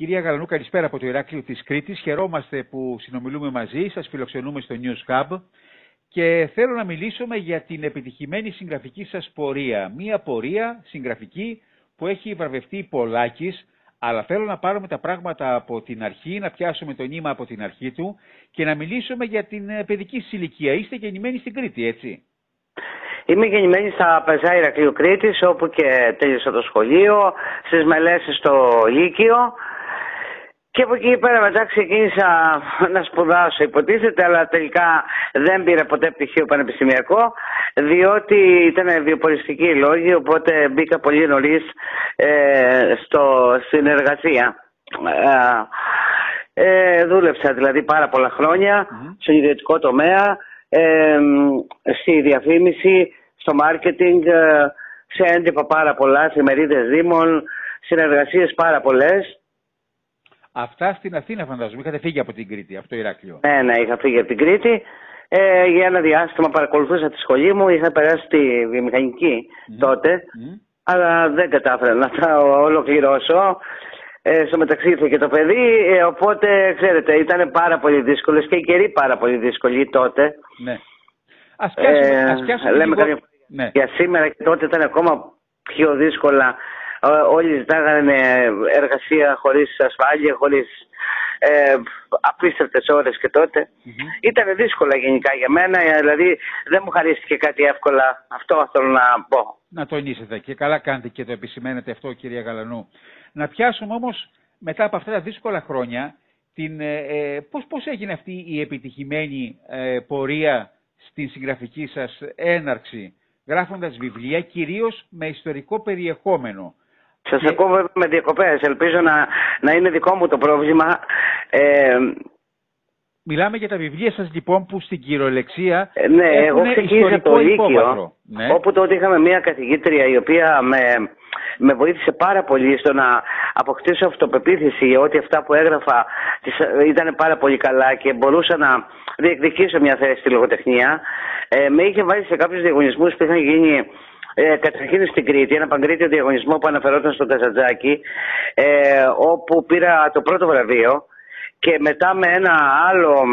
Κυρία Γαλανού, καλησπέρα από το Ηράκλειο της Κρήτης. Χαιρόμαστε που συνομιλούμε μαζί, σας φιλοξενούμε στο News Hub και θέλω να μιλήσουμε για την επιτυχημένη συγγραφική σας πορεία. Μία πορεία συγγραφική που έχει βραβευτεί πολλάκις, αλλά θέλω να πάρουμε τα πράγματα από την αρχή, να πιάσουμε το νήμα από την αρχή του και να μιλήσουμε για την ε, παιδική σας ηλικία. Είστε γεννημένοι στην Κρήτη, έτσι; Είμαι γεννημένη στα Πεζά Ηρακλείου Κρήτης, όπου και τέλειωσα το σχολείο, στις Μελέσses στο Λύκειο. Και από εκεί πέρα μετά ξεκίνησα να σπουδάσω υποτίθεται, αλλά τελικά δεν πήρα ποτέ πτυχίο πανεπιστημιακό, διότι ήταν βιοποριστική η λόγη, οπότε μπήκα πολύ νωρίς ε, στο, στην εργασία. Ε, ε, δούλεψα δηλαδή πάρα πολλά χρόνια mm-hmm. στον ιδιωτικό τομέα, ε, στη διαφήμιση, στο μάρκετινγκ, ε, σε έντυπα πάρα πολλά, σε μερίδες δήμων, συνεργασίες πάρα πολλές. Αυτά στην Αθήνα φαντάζομαι. Είχατε φύγει από την Κρήτη, από το Ηράκλειο. Ναι, ναι, είχα φύγει από την Κρήτη. Ε, για ένα διάστημα παρακολουθούσα τη σχολή μου. Είχα περάσει τη βιομηχανική τότε. Αλλά δεν κατάφερα να τα ολοκληρώσω. Ε, στο μεταξύ ήρθε και το παιδί. Ε, οπότε, ξέρετε, ήταν πάρα πολύ δύσκολες και οι καιροί πάρα πολύ δύσκολοι τότε. Ναι. Α πιάσουμε, ε, ας πιάσουμε λέμε λίγο... ναι. Για σήμερα και τότε ήταν ακόμα πιο δύσκολα όλοι ζητάγανε εργασία χωρίς ασφάλεια, χωρίς ε, απίστευτες ώρες και τότε. Ήταν δύσκολα γενικά για μένα, δηλαδή δεν μου χαρίστηκε κάτι εύκολα. Αυτό θέλω να πω. Να τονίσετε και καλά κάνετε και το επισημαίνετε αυτό κυρία Γαλανού. Να πιάσουμε όμως μετά από αυτά τα δύσκολα χρόνια την, ε, ε πώς, πώς έγινε αυτή η επιτυχημένη ε, πορεία στην συγγραφική σας έναρξη γράφοντας βιβλία κυρίως με ιστορικό περιεχόμενο; Σας και... ακούω με διακοπές. Ελπίζω να, να είναι δικό μου το πρόβλημα. Ε, Μιλάμε για τα βιβλία σας λοιπόν που στην κυριολεξία ε, Ναι, εγώ ξεκίνησα το Λύκειο, ναι. όπου τότε είχαμε μια καθηγήτρια η οποία με, με βοήθησε πάρα πολύ στο να αποκτήσω αυτοπεποίθηση για ότι αυτά που έγραφα ήταν πάρα πολύ καλά και μπορούσα να διεκδικήσω μια θέση στη λογοτεχνία. Ε, με είχε βάλει σε κάποιους διαγωνισμούς που είχαν γίνει ε, καταρχήν στην Κρήτη, ένα παγκρίτιο διαγωνισμό που αναφερόταν στο Καζαντζάκι, ε, όπου πήρα το πρώτο βραβείο και μετά με ένα άλλο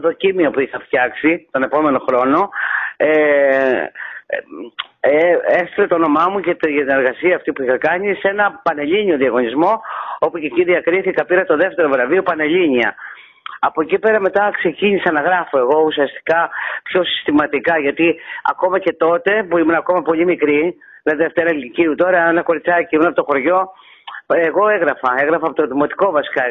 δοκίμιο που είχα φτιάξει τον επόμενο χρόνο, ε, ε, έστειλε το όνομά μου και την εργασία αυτή που είχα κάνει σε ένα πανελλήνιο διαγωνισμό όπου και εκεί διακρίθηκα, πήρα το δεύτερο βραβείο Πανελλήνια. Από εκεί πέρα μετά ξεκίνησα να γράφω εγώ ουσιαστικά πιο συστηματικά γιατί ακόμα και τότε που ήμουν ακόμα πολύ μικρή, δηλαδή Δευτέρα Λυκείου, τώρα ένα κοριτσάκι ήμουν από το χωριό, εγώ έγραφα, έγραφα από το δημοτικό βασικά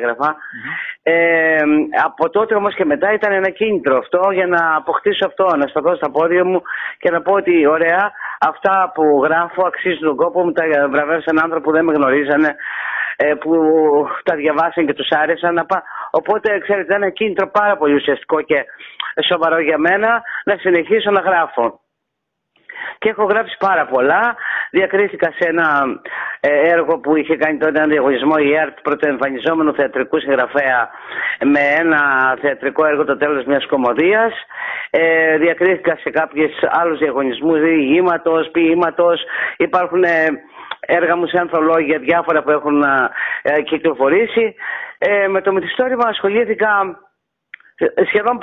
Ε, από τότε όμως και μετά ήταν ένα κίνητρο αυτό για να αποκτήσω αυτό, να σταθώ στα πόδια μου και να πω ότι ωραία, αυτά που γράφω αξίζουν τον κόπο μου, τα βραβεύσαν άνθρωποι που δεν με γνωρίζανε, ε, που τα διαβάσαν και τους άρεσαν. Οπότε, ξέρετε, ήταν ένα κίνητρο πάρα πολύ ουσιαστικό και σοβαρό για μένα να συνεχίσω να γράφω. Και έχω γράψει πάρα πολλά. Διακρίθηκα σε ένα ε, έργο που είχε κάνει τότε ένα διαγωνισμό η ΕΡΤ πρωτοεμφανιζόμενου θεατρικού συγγραφέα με ένα θεατρικό έργο το τέλος μιας κομμωδίας. Ε, διακρίθηκα σε κάποιες άλλους διαγωνισμούς διηγήματος, ποίηματος. Υπάρχουν ε, έργα μου σε ανθολόγια διάφορα που έχουν ε, κυκλοφορήσει. Ε, με το μυθιστόρημα ασχολήθηκα ε, σχεδόν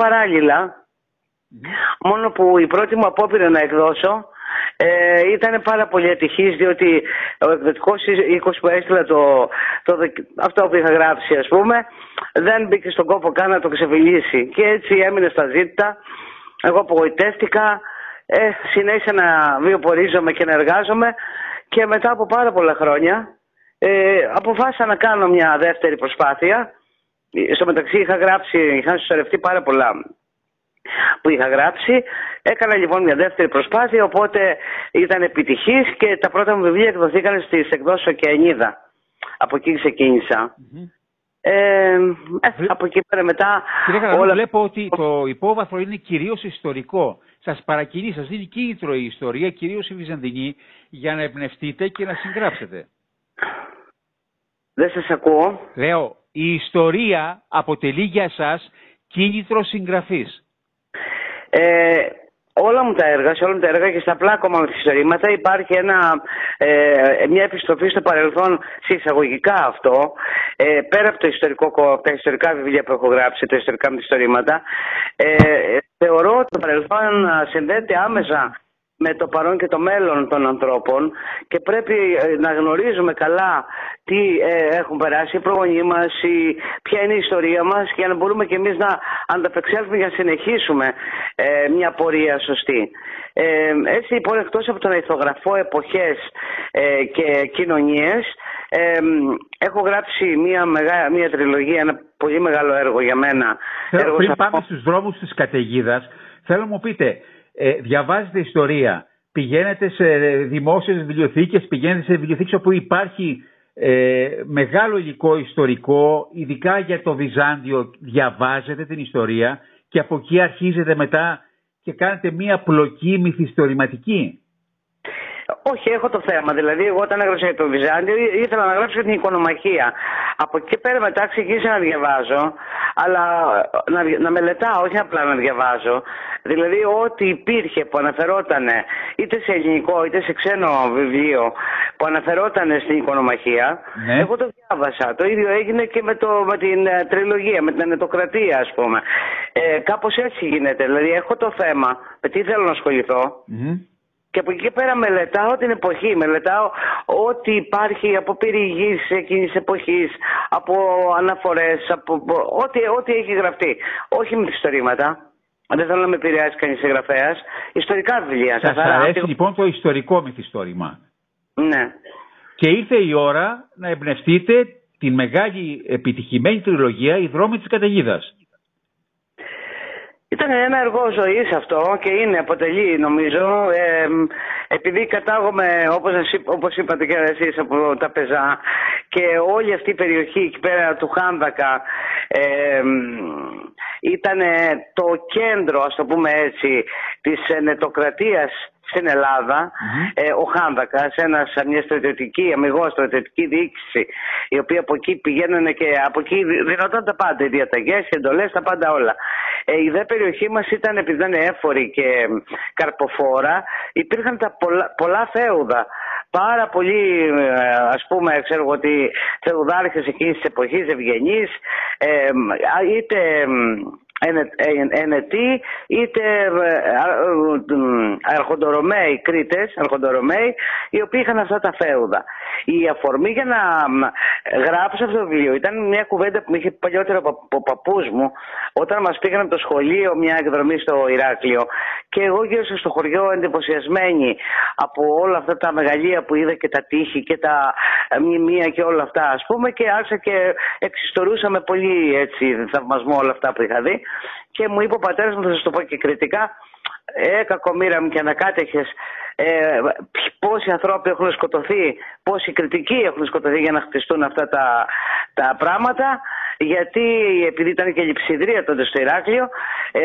Μόνο που η πρώτη μου απόπειρα να εκδώσω ε, ήταν πάρα πολύ ατυχής διότι ο εκδοτικός οίκος που έστειλα το, το, αυτό που είχα γράψει ας πούμε δεν μπήκε στον κόπο καν να το ξεφυλίσει. Και έτσι έμεινε στα ζήτα εγώ απογοητεύτηκα. Ε, συνέχισα να βιοπορίζομαι και να εργάζομαι και μετά από πάρα πολλά χρόνια ε, αποφάσισα να κάνω μια δεύτερη προσπάθεια. Στο μεταξύ είχα γράψει, είχα συσσωρευτεί πάρα πολλά που είχα γράψει. Έκανα λοιπόν μια δεύτερη προσπάθεια, οπότε ήταν επιτυχής και τα πρώτα μου βιβλία εκδοθήκαν στις εκδόσεις Οκεανίδα. Από εκεί ξεκίνησα. Ε, ε, από εκεί πέρα μετά... Κύριε όλα... βλέπω ότι το υπόβαθρο είναι κυρίως ιστορικό. Σας παρακινεί, σας δίνει κίνητρο η ιστορία, κυρίως η Βυζαντινή, για να εμπνευστείτε και να συγγράψετε. Δεν σας ακούω. Λέω, η ιστορία αποτελεί για σας κίνητρο συγγραφής. Ε, όλα μου τα έργα, σε όλα μου τα έργα και στα πλάκωμα με ιστορήματα υπάρχει ένα, ε, μια επιστροφή στο παρελθόν συσσαγωγικά αυτό, ε, πέρα από, το ιστορικό, από τα ιστορικά βιβλία που έχω γράψει, τα ιστορικά μυθιστορήματα. Ε, θεωρώ ότι το παρελθόν συνδέεται άμεσα με το παρόν και το μέλλον των ανθρώπων και πρέπει ε, να γνωρίζουμε καλά τι ε, έχουν περάσει οι προγονείς μας, ποια είναι η ιστορία μας για να μπορούμε και εμείς να ανταπεξέλθουμε για να συνεχίσουμε ε, μια πορεία σωστή. έτσι λοιπόν εκτός από το να ηθογραφώ εποχές και κοινωνίες έχω γράψει μια, μεγά, μια τριλογία, ένα πολύ μεγάλο έργο για μένα. Θέλω, πριν πάμε στους δρόμους της καταιγίδας, θέλω να μου πείτε ε, διαβάζετε ιστορία, πηγαίνετε σε δημόσιες βιβλιοθήκες, πηγαίνετε σε βιβλιοθήκες όπου υπάρχει ε, μεγάλο υλικό ιστορικό, ειδικά για το Βυζάντιο διαβάζετε την ιστορία και από εκεί αρχίζετε μετά και κάνετε μία πλοκή μυθιστορηματική. Όχι, έχω το θέμα. Δηλαδή, εγώ όταν έγραψα για το Βυζάντιο ήθελα να γράψω την οικονομαχία. Από εκεί πέρα μετά ξεκίνησα να διαβάζω, αλλά να, να μελετάω, όχι απλά να διαβάζω. Δηλαδή, ό,τι υπήρχε που αναφερόταν είτε σε ελληνικό είτε σε ξένο βιβλίο που αναφερόταν στην οικονομαχία, ναι. εγώ το διάβασα. Το ίδιο έγινε και με, το, με την ε, τριλογία, με την ανετοκρατία, ας πούμε. Ε, Κάπως έτσι γίνεται. Δηλαδή, έχω το θέμα με τι θέλω να ασχοληθω και από εκεί πέρα μελετάω την εποχή, μελετάω ό,τι υπάρχει από πυρηγής εκείνης εποχής, από αναφορές, από ό,τι, ό,τι έχει γραφτεί. Όχι με ιστορήματα. Δεν θέλω να με επηρεάσει κανείς συγγραφέα. Ιστορικά βιβλία. Σας αρέσει λοιπόν το ιστορικό μυθιστόρημα. Ναι. Και ήρθε η ώρα να εμπνευστείτε την μεγάλη επιτυχημένη τριλογία «Η δρόμη της καταιγίδας. Ήταν ένα εργό ζωής αυτό και είναι, αποτελεί νομίζω, ε, επειδή κατάγομαι όπως, όπως είπατε και εσείς από τα Πεζά και όλη αυτή η περιοχή εκεί πέρα του Χάνδακα ε, ήταν το κέντρο, ας το πούμε έτσι, της νετοκρατίας στην ελλαδα ε, ο Χάνδακας, μια στρατιωτική, αμυγός στρατιωτική διοίκηση, η οποία από εκεί πηγαίνανε και από εκεί δινόταν τα πάντα, οι διαταγές, οι εντολές, τα πάντα όλα. Ε, η δε περιοχή μας ήταν, επειδή ήταν έφορη και καρποφόρα, υπήρχαν τα πολλά, πολλά θέουδα πάρα πολλοί ε, ας πούμε ξέρω εγώ ότι θεουδάρχες εκείνης της εποχής ευγενείς ε, είτε ενετοί είτε ε, ε, αρχοντορωμαίοι Κρήτες, αρχοντορωμαίοι οι οποίοι είχαν αυτά τα φέουδα. Η αφορμή για να γράψω αυτό το βιβλίο ήταν μια κουβέντα που μου είχε παλιότερα ο παππούς μου όταν μας πήγαν από το σχολείο μια εκδρομή στο Ηράκλειο. Και εγώ γύρισα στο χωριό εντυπωσιασμένη από όλα αυτά τα μεγαλεία που είδα και τα τείχη και τα μνημεία και όλα αυτά ας πούμε και άρχισα και εξιστορούσα πολύ έτσι θαυμασμό όλα αυτά που είχα δει. Και μου είπε ο πατέρας μου, θα σας το πω και κριτικά, ε, κακομήρα μου και ανακάτεχες, ε, πόσοι ανθρώποι έχουν σκοτωθεί, πόσοι κριτικοί έχουν σκοτωθεί για να χτιστούν αυτά τα, τα πράγματα, γιατί επειδή ήταν και λειψιδρία τότε στο Ηράκλειο, ε,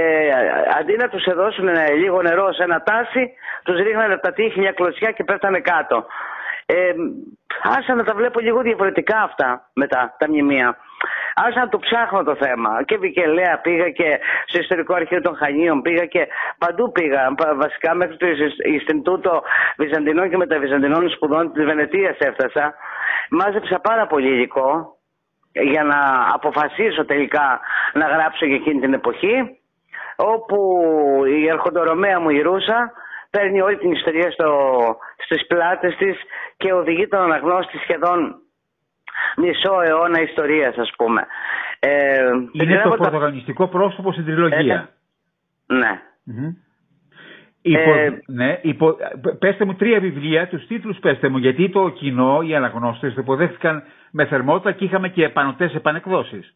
αντί να τους δώσουν λίγο νερό σε ένα τάσι, τους ρίχνανε από τα τείχη μια κλωτσιά και πέφτανε κάτω. Ε, άσα να τα βλέπω λίγο διαφορετικά αυτά μετά, τα μνημεία. Άρχισα να το ψάχνω το θέμα. Και Βικελέα πήγα και στο ιστορικό αρχείο των Χανίων πήγα και παντού πήγα. Βασικά μέχρι το Ινστιτούτο Βυζαντινών και Μεταβυζαντινών Σπουδών της Βενετίας έφτασα. Μάζεψα πάρα πολύ υλικό για να αποφασίσω τελικά να γράψω για εκείνη την εποχή όπου η αρχοντορομαία μου η Ρούσα παίρνει όλη την ιστορία στο, στις πλάτες της και οδηγεί τον αναγνώστη σχεδόν μισό αιώνα ιστορίας ας πούμε. Ε, Είναι το πρωταγωνιστικό πρόσωπο στην τριλογία. Ε, ναι. Υπο, ε, ναι, υπο, πέστε μου τρία βιβλία, τους τίτλους πέστε μου, γιατί το κοινό, οι αναγνώστες το υποδέχθηκαν με θερμότητα και είχαμε και επανωτές επανεκδόσεις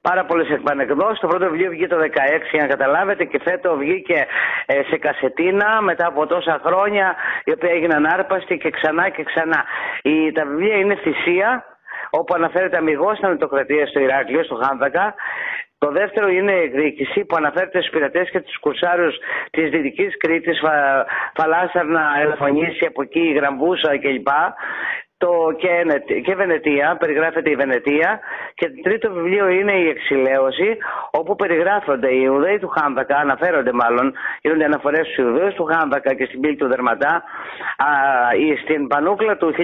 πάρα πολλές επανεκδόσει. Το πρώτο βιβλίο βγήκε το 16 για να καταλάβετε και φέτο βγήκε ε, σε κασετίνα μετά από τόσα χρόνια η οποία έγιναν άρπαστη και ξανά και ξανά. Η, τα βιβλία είναι θυσία όπου αναφέρεται αμυγός στην Αντιτοκρατία στο Ηράκλειο, στο Χάνδακα. Το δεύτερο είναι η εκδίκηση που αναφέρεται στους πειρατές και τους κουρσάριου της Δυτικής Κρήτης, φα, Φαλάσσαρνα, Ελαφωνήσια, από εκεί, Γραμβούσα κλπ. Το και, και Βενετία, περιγράφεται η Βενετία και το τρίτο βιβλίο είναι η Εξηλαίωση όπου περιγράφονται οι Ιουδαίοι του Χάμβακα, αναφέρονται μάλλον, γίνονται αναφορές στους Ιουδαίους του Χάμβακα και στην πύλη του Δερματά α, στην Πανούκλα του 1692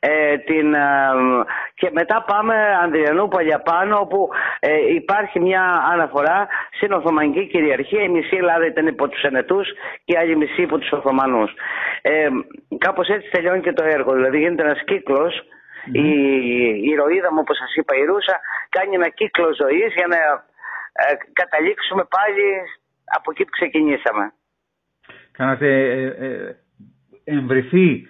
ε, την, και μετά πάμε Ανδριανού Παλιαπάνω όπου ε, υπάρχει μια αναφορά στην Οθωμανική κυριαρχία η μισή Ελλάδα ήταν υπό τους Ενετούς και η άλλη μισή υπό τους Οθωμανούς. Ε, κάπως έτσι τελειώνει και το έργο. Δηλαδή γίνεται ένας Η, η ηρωίδα μου, όπως σας είπα, η Ρούσα, κάνει ένα κύκλο ζωής για να ε, καταλήξουμε πάλι από εκεί που ξεκινήσαμε. Κάνατε ε, ε, εμβρηθεί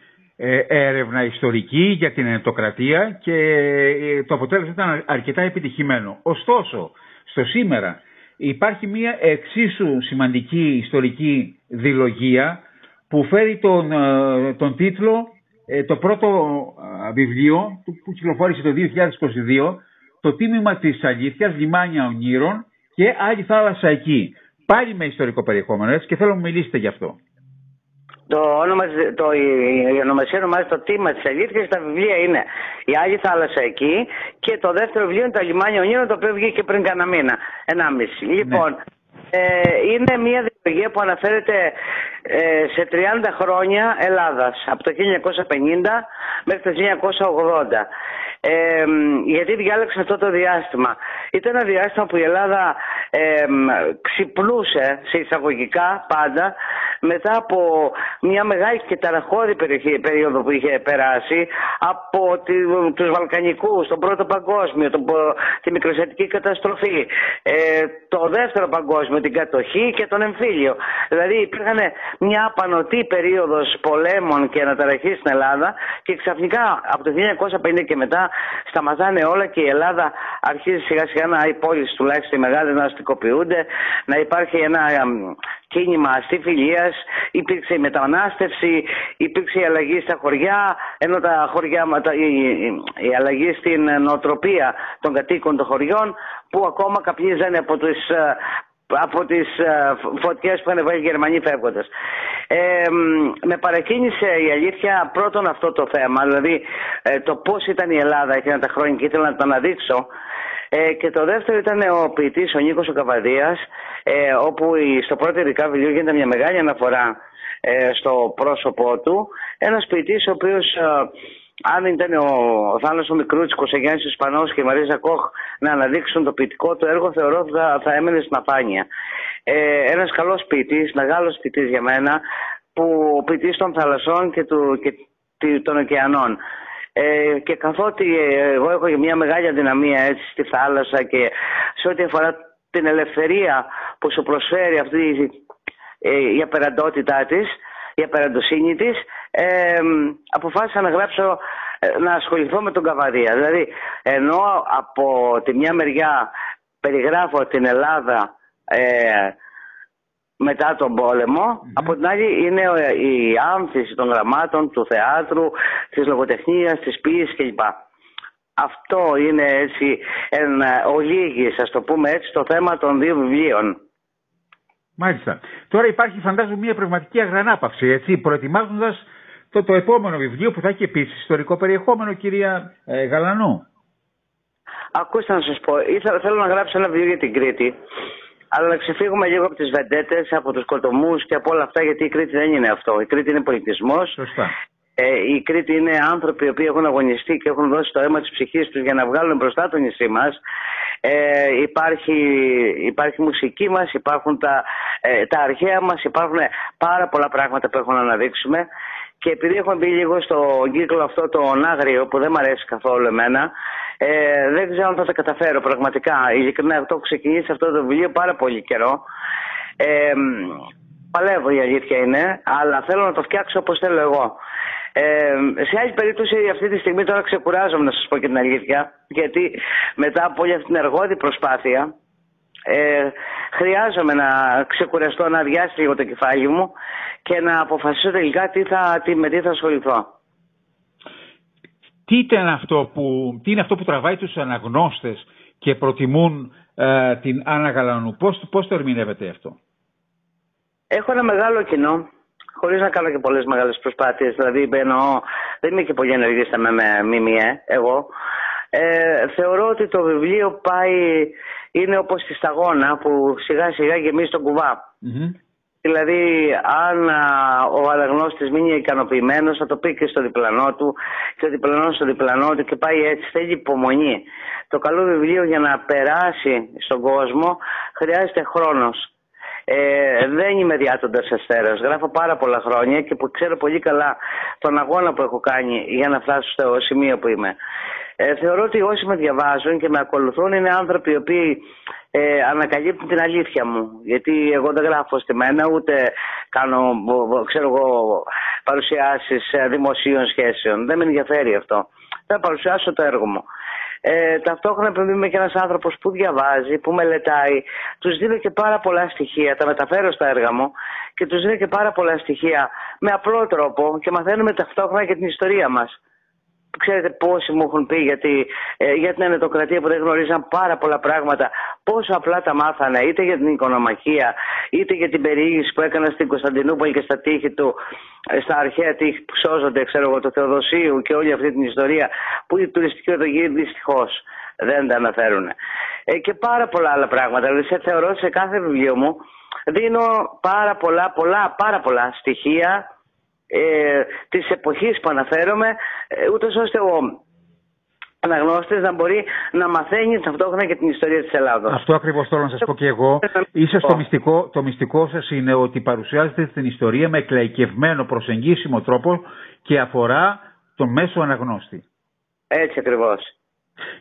έρευνα ιστορική για την ενετοκρατία και το αποτέλεσμα ήταν αρκετά επιτυχημένο. Ωστόσο, στο σήμερα υπάρχει μια εξίσου σημαντική ιστορική δηλογία που φέρει τον, ε, τον τίτλο, ε, το πρώτο ε, βιβλίο που κυκλοφόρησε το 2022, το τίμημα της αλήθειας, λιμάνια ονείρων και άλλη θάλασσα εκεί. Πάλι με ιστορικό περιεχόμενο, έτσι, και θέλω να μου μιλήσετε γι' αυτό. Το όνομα, το, η ονομασία ονομάζεται το τίμα της αλήθειας, τα βιβλία είναι η Άλλη Θάλασσα εκεί και το δεύτερο βιβλίο είναι τα λιμάνια ονείρων, το οποίο βγήκε πριν κανένα μήνα, ενάμιση. Ναι. Λοιπόν, ε, είναι μια δημιουργία που αναφέρεται ε, σε 30 χρόνια Ελλάδας, από το 1950 μέχρι το 1980. Ε, γιατί διάλεξα αυτό το διάστημα. Ήταν ένα διάστημα που η Ελλάδα ε, ξυπνούσε σε εισαγωγικά πάντα μετά από μια μεγάλη και ταραχώδη περίοδο που είχε περάσει από τη, τους Βαλκανικούς, τον Πρώτο Παγκόσμιο, τον, τη Μικροσιατική καταστροφή, ε, το Δεύτερο Παγκόσμιο, την κατοχή και τον εμφύλιο. Δηλαδή υπήρχαν μια απανοτή περίοδος πολέμων και αναταραχής στην Ελλάδα και ξαφνικά από το 1950 και μετά σταματάνε όλα και η Ελλάδα αρχίζει σιγά σιγά να οι πόλεις τουλάχιστον οι μεγάλες να αστικοποιούνται, να υπάρχει ένα κίνημα αστιφιλίας, υπήρξε η μετανάστευση, υπήρξε η αλλαγή στα χωριά, ενώ τα χωριά, η, η αλλαγή στην νοοτροπία των κατοίκων των χωριών που ακόμα καπνίζανε από τις από τις ε, φωτιές που είχαν βάλει οι Γερμανοί φεύγοντας. Ε, με παρακίνησε η αλήθεια πρώτον αυτό το θέμα, δηλαδή ε, το πώς ήταν η Ελλάδα εκείνα τα χρόνια και ήθελα να το αναδείξω ε, και το δεύτερο ήταν ο ποιητής ο Νίκος ο Καβαδίας, ε, όπου στο πρώτο ειδικά βιβλίο γίνεται μια μεγάλη αναφορά ε, στο πρόσωπό του. Ένας ποιητής ο οποίος ε, αν ήταν ο, ο Θάνος ο Μικρούτσικος, ο Γιάννης Ισπανός και η Μαρίζα Κόχ να αναδείξουν το ποιητικό του έργο, θεωρώ ότι θα, θα έμενε στην αφάνεια. Ε, ένας καλός ποιητής, μεγάλος ποιητής για μένα, που ποιητής των θαλασσών και, του, και των ωκεανών. Ε, και καθότι εγώ έχω μια μεγάλη αδυναμία έτσι στη θάλασσα και σε ό,τι αφορά την ελευθερία που σου προσφέρει αυτή ε, η απεραντότητά της, η απεραντοσύνη της, ε, αποφάσισα να γράψω, ε, να ασχοληθώ με τον Καβαδία. Δηλαδή, ενώ από τη μια μεριά περιγράφω την Ελλάδα ε, μετά τον πολεμο από την άλλη είναι η άμφιση των γραμμάτων, του θεάτρου, της λογοτεχνίας, της ποίησης κλπ. Αυτό είναι έτσι ένα ολίγης, ας το πούμε έτσι, το θέμα των δύο βιβλίων. Μάλιστα. Τώρα υπάρχει φαντάζομαι μια πνευματική αγρανάπαυση, έτσι, προετοιμάζοντας το, το επόμενο βιβλίο που θα έχει επίσης ιστορικό περιεχόμενο, κυρία ε, Γαλανού. Ακούστε να σας πω, ήθελα, θέλω να γράψω ένα βιβλίο για την Κρήτη, αλλά να ξεφύγουμε λίγο από τις βεντέτες, από τους κοτομούς και από όλα αυτά, γιατί η Κρήτη δεν είναι αυτό. Η Κρήτη είναι πολιτισμός. Σωστά. Ε, η Κρήτη είναι άνθρωποι οι οποίοι έχουν αγωνιστεί και έχουν δώσει το αίμα της ψυχής τους για να βγάλουν μπροστά το νησί μας. Ε, υπάρχει, υπάρχει μουσική μας, υπάρχουν τα, ε, τα αρχαία μας, υπάρχουν πάρα πολλά πράγματα που έχουμε να αναδείξουμε. Και επειδή έχουμε μπει λίγο στο κύκλο αυτό τον άγριο που δεν μου αρέσει καθόλου εμένα, ε, δεν ξέρω αν θα τα καταφέρω πραγματικά. Ειλικρινά, αυτό έχω ξεκινήσει αυτό το βιβλίο πάρα πολύ καιρό. Ε, παλεύω η αλήθεια είναι, αλλά θέλω να το φτιάξω όπως θέλω εγώ. Ε, σε άλλη περίπτωση αυτή τη στιγμή τώρα ξεκουράζομαι να σας πω και την αλήθεια, γιατί μετά από όλη αυτή την εργόδη προσπάθεια, ε, χρειάζομαι να ξεκουραστώ, να αδειάσει λίγο το κεφάλι μου και να αποφασίσω τελικά τι θα, τι, με τι θα ασχοληθώ. Τι, ήταν αυτό που, τι είναι αυτό που τραβάει τους αναγνώστες και προτιμούν ε, την Άννα Γαλανού; Πώς, πώς το ερμηνεύετε αυτό; Έχω ένα μεγάλο κοινό χωρίς να κάνω και πολλές μεγάλες προσπάθειες. Δηλαδή, εννοώ, δεν είμαι και πολύ ενεργής στα ΜΜΕ, εγώ. Ε, θεωρώ ότι το βιβλίο πάει, είναι όπως τη σταγόνα που σιγά σιγά γεμίζει τον κουβα Δηλαδή, αν ο αναγνώστης μείνει ικανοποιημένος, θα το πει και στο διπλανό του και ο διπλανός στο διπλανό του και πάει έτσι. Θέλει υπομονή. Το καλό βιβλίο για να περάσει στον κόσμο χρειάζεται χρόνος. Ε, δεν είμαι διάτοντας αστέρας. Γράφω πάρα πολλά χρόνια και που ξέρω πολύ καλά τον αγώνα που έχω κάνει για να φτάσω στο σημείο που είμαι. Ε, θεωρώ ότι όσοι με διαβάζουν και με ακολουθούν είναι άνθρωποι οι οποίοι ε, ανακαλύπτουν την αλήθεια μου. Γιατί εγώ δεν γράφω στη μένα ούτε κάνω ξέρω εγώ, παρουσιάσεις ε, δημοσίων σχέσεων. Δεν με ενδιαφέρει αυτό. Θα παρουσιάσω το έργο μου. Ε, ταυτόχρονα επειδή είμαι και ένας άνθρωπος που διαβάζει, που μελετάει, τους δίνω και πάρα πολλά στοιχεία, τα μεταφέρω στα έργα μου και τους δίνω και πάρα πολλά στοιχεία με απλό τρόπο και μαθαίνουμε ταυτόχρονα και την ιστορία μας. Ξέρετε πόσοι μου έχουν πει γιατί, ε, για την ενετοκρατία που δεν γνωρίζαν πάρα πολλά πράγματα, πόσο απλά τα μάθανε, είτε για την οικονομαχία, είτε για την περιήγηση που έκανα στην Κωνσταντινούπολη και στα τείχη του, ε, στα αρχαία τείχη που σώζονται, ξέρω εγώ, το Θεοδοσίου και όλη αυτή την ιστορία, που η τουριστική οδηγία δυστυχώς δεν τα αναφέρουν. Ε, και πάρα πολλά άλλα πράγματα. Δηλαδή, σε θεωρώ σε κάθε βιβλίο μου δίνω πάρα πολλά, πολλά, πάρα πολλά στοιχεία ε, της εποχής που αναφέρομαι, ε, ούτως ώστε ο αναγνώστης να μπορεί να μαθαίνει ταυτόχρονα και την ιστορία της Ελλάδος. Αυτό ακριβώς θέλω να σας πω και εγώ. Ίσως το μυστικό, το μυστικό σας είναι ότι παρουσιάζετε την ιστορία με εκλαϊκευμένο προσεγγίσιμο τρόπο και αφορά τον μέσο αναγνώστη. Έτσι ακριβώς.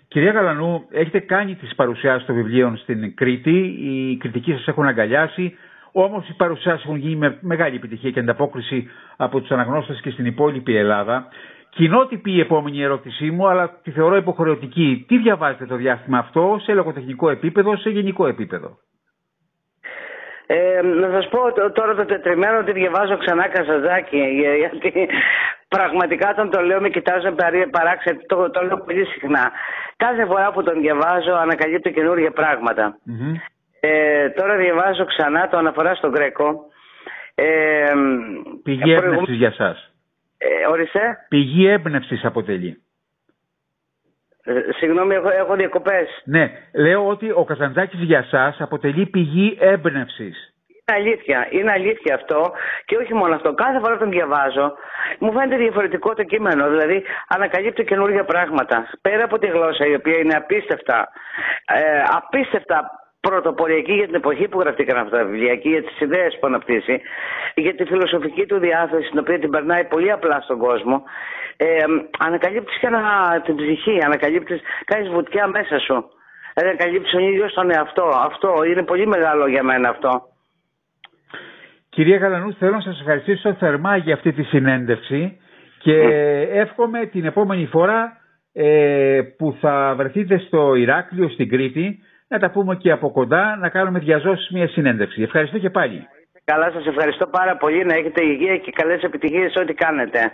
Κυρία Γαλανού, έχετε κάνει τις παρουσιάσεις των βιβλίων στην Κρήτη, οι κριτικοί σας έχουν αγκαλιάσει, Όμως οι παρουσιάσεις έχουν γίνει με μεγάλη επιτυχία και ανταπόκριση από τους αναγνώστες και στην υπόλοιπη Ελλάδα. Κοινότυπη η επόμενη ερώτησή μου, αλλά τη θεωρώ υποχρεωτική. Τι διαβάζετε το διάστημα αυτό σε λογοτεχνικό επίπεδο, σε γενικό επίπεδο; Ε, να σας πω τώρα το τετριμένο ότι διαβάζω ξανά Καζαζάκη γιατί πραγματικά όταν το λέω με κοιτάζω παράξενο, το, το λέω πολύ συχνά. Κάθε φορά που τον διαβάζω ανακαλύπτω καινούργια ε, τώρα διαβάζω ξανά το αναφορά στον Γκρέκο. Ε, Πηγή έμπνευσης για εσά. Ε, ορίστε. Πηγή έμπνευσης αποτελεί. Ε, συγγνώμη, έχω, έχω διακοπές. Ναι, λέω ότι ο Καζαντζάκη για εσά αποτελεί πηγή έμπνευσης. Είναι αλήθεια, είναι αλήθεια αυτό και όχι μόνο αυτό. Κάθε φορά τον διαβάζω μου φαίνεται διαφορετικό το κείμενο. Δηλαδή ανακαλύπτω καινούργια πράγματα. Πέρα από τη γλώσσα η οποία είναι απίστευτα, ε, απίστευτα πρωτοποριακή για την εποχή που γραφτήκαν αυτά τα βιβλία και για τις ιδέες που αναπτύσσει, για τη φιλοσοφική του διάθεση, την οποία την περνάει πολύ απλά στον κόσμο. Ε, ανακαλύπτεις και ένα, την ψυχή, ανακαλύπτεις, κάνεις βουτιά μέσα σου. Δηλαδή, ανακαλύπτει τον ίδιο τον εαυτό. Αυτό είναι πολύ μεγάλο για μένα αυτό. Κυρία Γαλανού, θέλω να σας ευχαριστήσω θερμά για αυτή τη συνέντευξη και εύχομαι την επόμενη φορά ε, που θα βρεθείτε στο Ηράκλειο, στην Κρήτη, να τα πούμε και από κοντά, να κάνουμε διαζώσεις μια συνέντευξη. Ευχαριστώ και πάλι. Καλά, σας ευχαριστώ πάρα πολύ. Να έχετε υγεία και καλές επιτυχίες ό,τι κάνετε.